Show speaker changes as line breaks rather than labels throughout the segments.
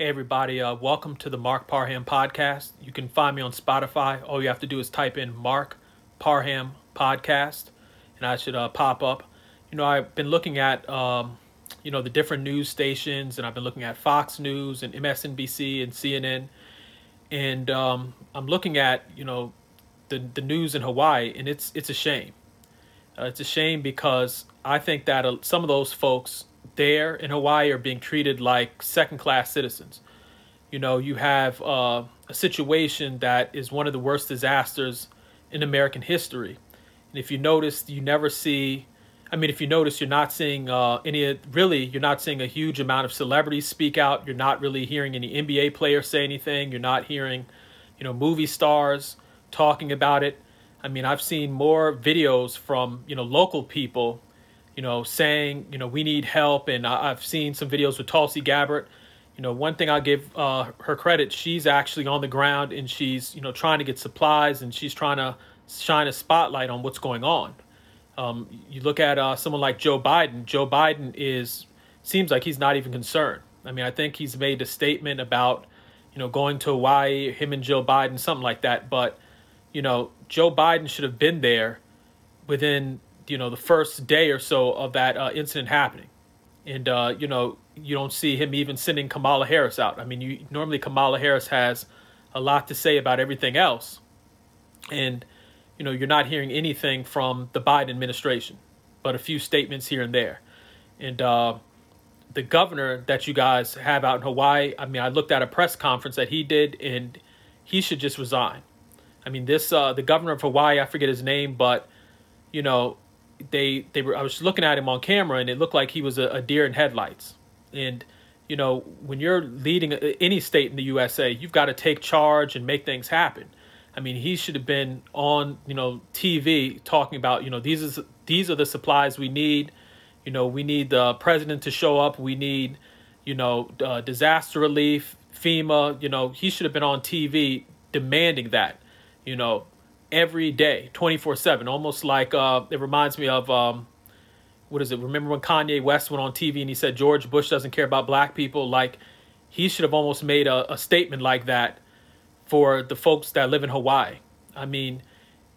Hey, everybody, uh, welcome to the Mark Parham podcast. You can find me on Spotify. All you have to do is type in Mark Parham podcast, and I should uh, pop up. You know, I've been looking at, um, you know, the different news stations, and I've been looking at Fox News and MSNBC and CNN, and um, I'm looking at, you know, the the news in Hawaii, and it's it's a shame. Uh, it's a shame because I think that uh, some of those folks there in Hawaii are being treated like second class citizens. You know, you have uh, a situation that is one of the worst disasters in American history. And if you notice, you never see, I mean, if you notice, you're not seeing uh, any, really, you're not seeing a huge amount of celebrities speak out. You're not really hearing any NBA players say anything. You're not hearing, you know, movie stars talking about it. I mean, I've seen more videos from, you know, local people you know, saying, you know, we need help. And I, have seen some videos with Tulsi Gabbard. You know, one thing I'll give uh, her credit, she's actually on the ground and she's, you know, trying to get supplies and she's trying to shine a spotlight on what's going on. Um, you look at uh, someone like Joe Biden. Joe Biden is seems like he's not even concerned. I mean, I think he's made a statement about, you know, going to Hawaii, him and Joe Biden, something like that. But, you know, Joe Biden should have been there within you know the first day or so of that uh, incident happening, and uh, you know you don't see him even sending Kamala Harris out. I mean, you normally Kamala Harris has a lot to say about everything else, and you know you're not hearing anything from the Biden administration, but a few statements here and there, and uh, the governor that you guys have out in Hawaii. I mean, I looked at a press conference that he did, and he should just resign. I mean, this uh, the governor of Hawaii, I forget his name, but you know they they were I was looking at him on camera and it looked like he was a, a deer in headlights. And you know, when you're leading any state in the USA, you've got to take charge and make things happen. I mean, he should have been on, you know, TV talking about, you know, these is these are the supplies we need. You know, we need the president to show up. We need, you know, uh, disaster relief, FEMA. You know, he should have been on TV demanding that. You know, every day, 24 7. Almost like uh, it reminds me of um, what is it? Remember when Kanye West went on TV and he said George Bush doesn't care about black people? Like, he should have almost made a, a statement like that for the folks that live in Hawaii. I mean,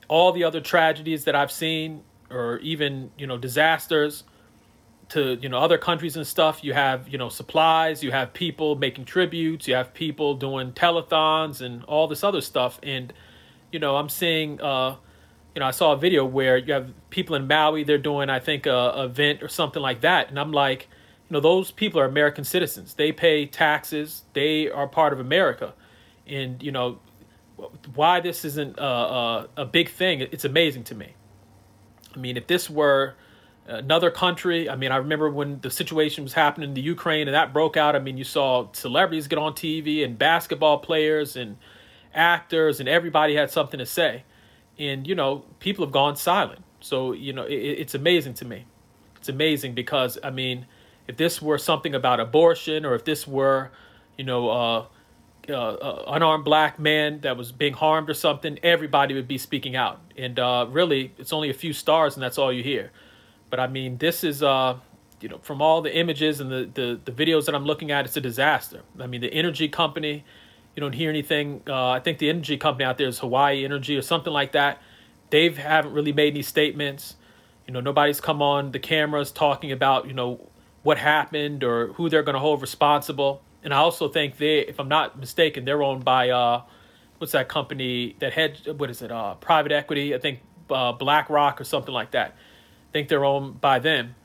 all the other tragedies that I've seen, or even, you know, disasters to, you know, other countries and stuff, you have, you know, supplies, you have people making tributes, you have people doing telethons and all this other stuff. And, you know, I'm seeing, uh, you know, I saw a video where you have people in Maui, they're doing, I think, a, a event or something like that. And I'm like, you know, those people are American citizens. They pay taxes. They are part of America. And, you know, why this isn't a, a, a big thing, it's amazing to me. I mean, if this were another country, I mean, I remember when the situation was happening in the Ukraine and that broke out. I mean, you saw celebrities get on TV and basketball players and, actors and everybody had something to say. And you know people have gone silent. So you know it, it's amazing to me. It's amazing because i mean if this were something about abortion or if this were you know uh, uh, uh, unarmed black man that was being harmed or something everybody would be speaking out. And uh, really it's only a few stars and that's all you hear. But i mean this is uh you know from all the images and the, the the videos that i'm looking at it's a disaster. I mean the energy company you don't hear anything. Uh, I think the energy company out there is Hawaii Energy or something like that. They haven't really made any statements. You know, nobody's come on the cameras talking about you know what happened or who they're going to hold responsible. And I also think they, if I'm not mistaken, they're owned by uh, what's that company that had what is it? Uh, private equity. I think uh, BlackRock or something like that. I think they're owned by them.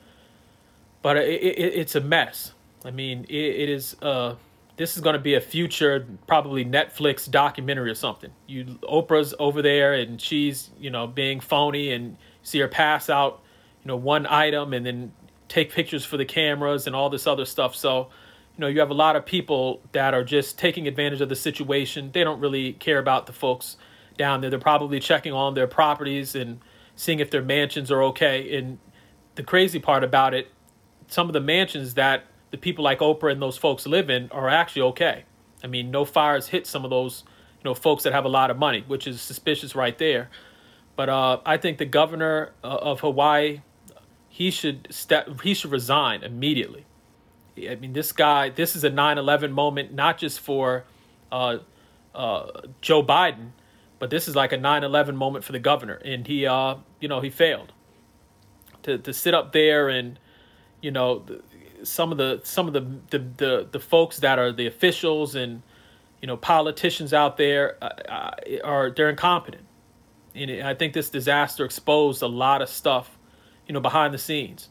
But it, it, it's a mess. I mean, it, it is. Uh, this is going to be a future probably Netflix documentary or something. You Oprah's over there and she's you know being phony and see her pass out you know one item and then take pictures for the cameras and all this other stuff. So you know you have a lot of people that are just taking advantage of the situation. They don't really care about the folks down there. They're probably checking on their properties and seeing if their mansions are okay. And the crazy part about it, some of the mansions that the people like Oprah and those folks live in are actually okay. I mean, no fires hit some of those, you know, folks that have a lot of money, which is suspicious right there. But uh, I think the governor uh, of Hawaii, he should step, he should resign immediately. I mean, this guy, this is a 9 11 moment, not just for uh, uh, Joe Biden, but this is like a 9 11 moment for the governor. And he, uh, you know, he failed to, to sit up there and, you know, some of the some of the, the the the folks that are the officials and you know politicians out there uh, uh are they're incompetent and I think this disaster exposed a lot of stuff you know behind the scenes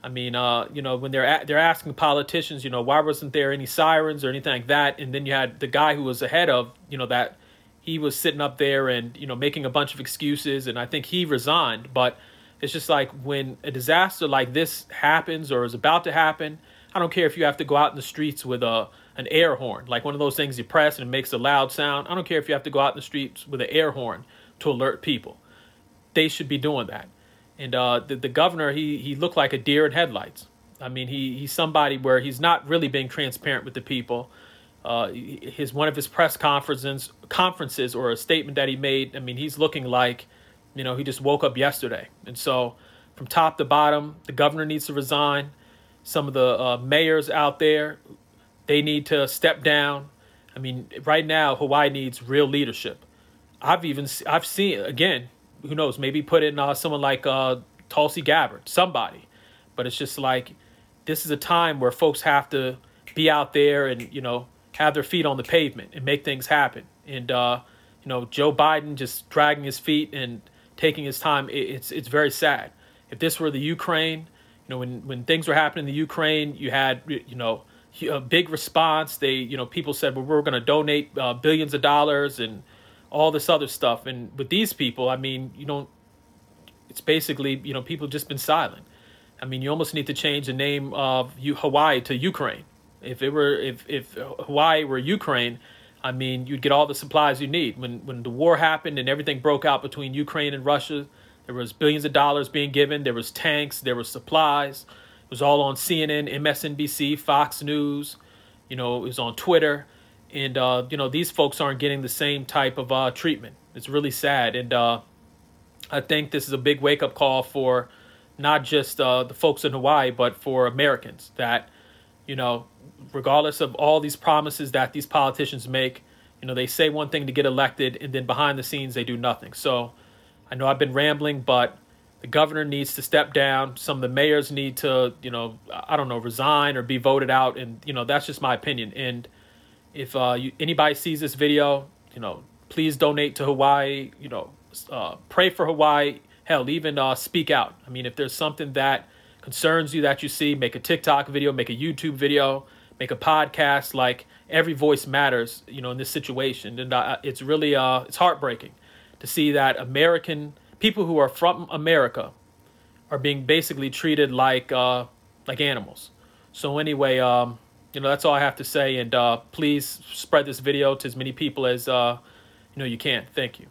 I mean, uh, you know, when they're a- they're asking politicians, you know, why wasn't there any sirens or anything like that? And then you had the guy who was ahead of, you know, that he was sitting up there and you know making a bunch of excuses, and I think he resigned. But it's just like when a disaster like this happens or is about to happen, I don't care if you have to go out in the streets with a an air horn, like one of those things you press and it makes a loud sound. I don't care if you have to go out in the streets with an air horn to alert people. They should be doing that and uh, the the governor he he looked like a deer in headlights. I mean, he he's somebody where he's not really being transparent with the people. Uh, his one of his press conferences conferences or a statement that he made. I mean, he's looking like, you know, he just woke up yesterday. And so, from top to bottom, the governor needs to resign. Some of the uh, mayors out there, they need to step down. I mean, right now Hawaii needs real leadership. I've even I've seen again who knows, maybe put in uh, someone like uh, Tulsi Gabbard, somebody. But it's just like this is a time where folks have to be out there and you know have their feet on the pavement and make things happen. And uh, you know, Joe Biden just dragging his feet and taking his time. It's it's very sad. If this were the Ukraine, you know, when when things were happening in the Ukraine, you had you know a big response. They you know people said, well, we're going to donate uh, billions of dollars and all this other stuff. And with these people, I mean, you don't. It's basically you know people just been silent. I mean, you almost need to change the name of Hawaii to Ukraine. If it were if if Hawaii were Ukraine, I mean, you'd get all the supplies you need. When when the war happened and everything broke out between Ukraine and Russia, there was billions of dollars being given. There was tanks. There was supplies. It was all on CNN, MSNBC, Fox News. You know, it was on Twitter and uh, you know these folks aren't getting the same type of uh, treatment. It's really sad, and uh, I think this is a big wake up call for not just uh, the folks in Hawaii, but for Americans. That you know, regardless of all these promises that these politicians make, you know, they say one thing to get elected, and then behind the scenes they do nothing. So I know I've been rambling, but the governor needs to step down. Some of the mayors need to, you know, I don't know, resign or be voted out, and you know that's just my opinion. And if uh, you, anybody sees this video, you know, please donate to Hawaii. You know, uh, pray for Hawaii. Hell, even uh, speak out. I mean, if there's something that concerns you that you see, make a TikTok video, make a YouTube video, make a podcast. Like every voice matters. You know, in this situation, and uh, it's really uh, it's heartbreaking to see that American people who are from America are being basically treated like uh, like animals. So anyway, um, you know that's all I have to say. And uh, please spread this video to as many people as uh, you know you can. Thank you.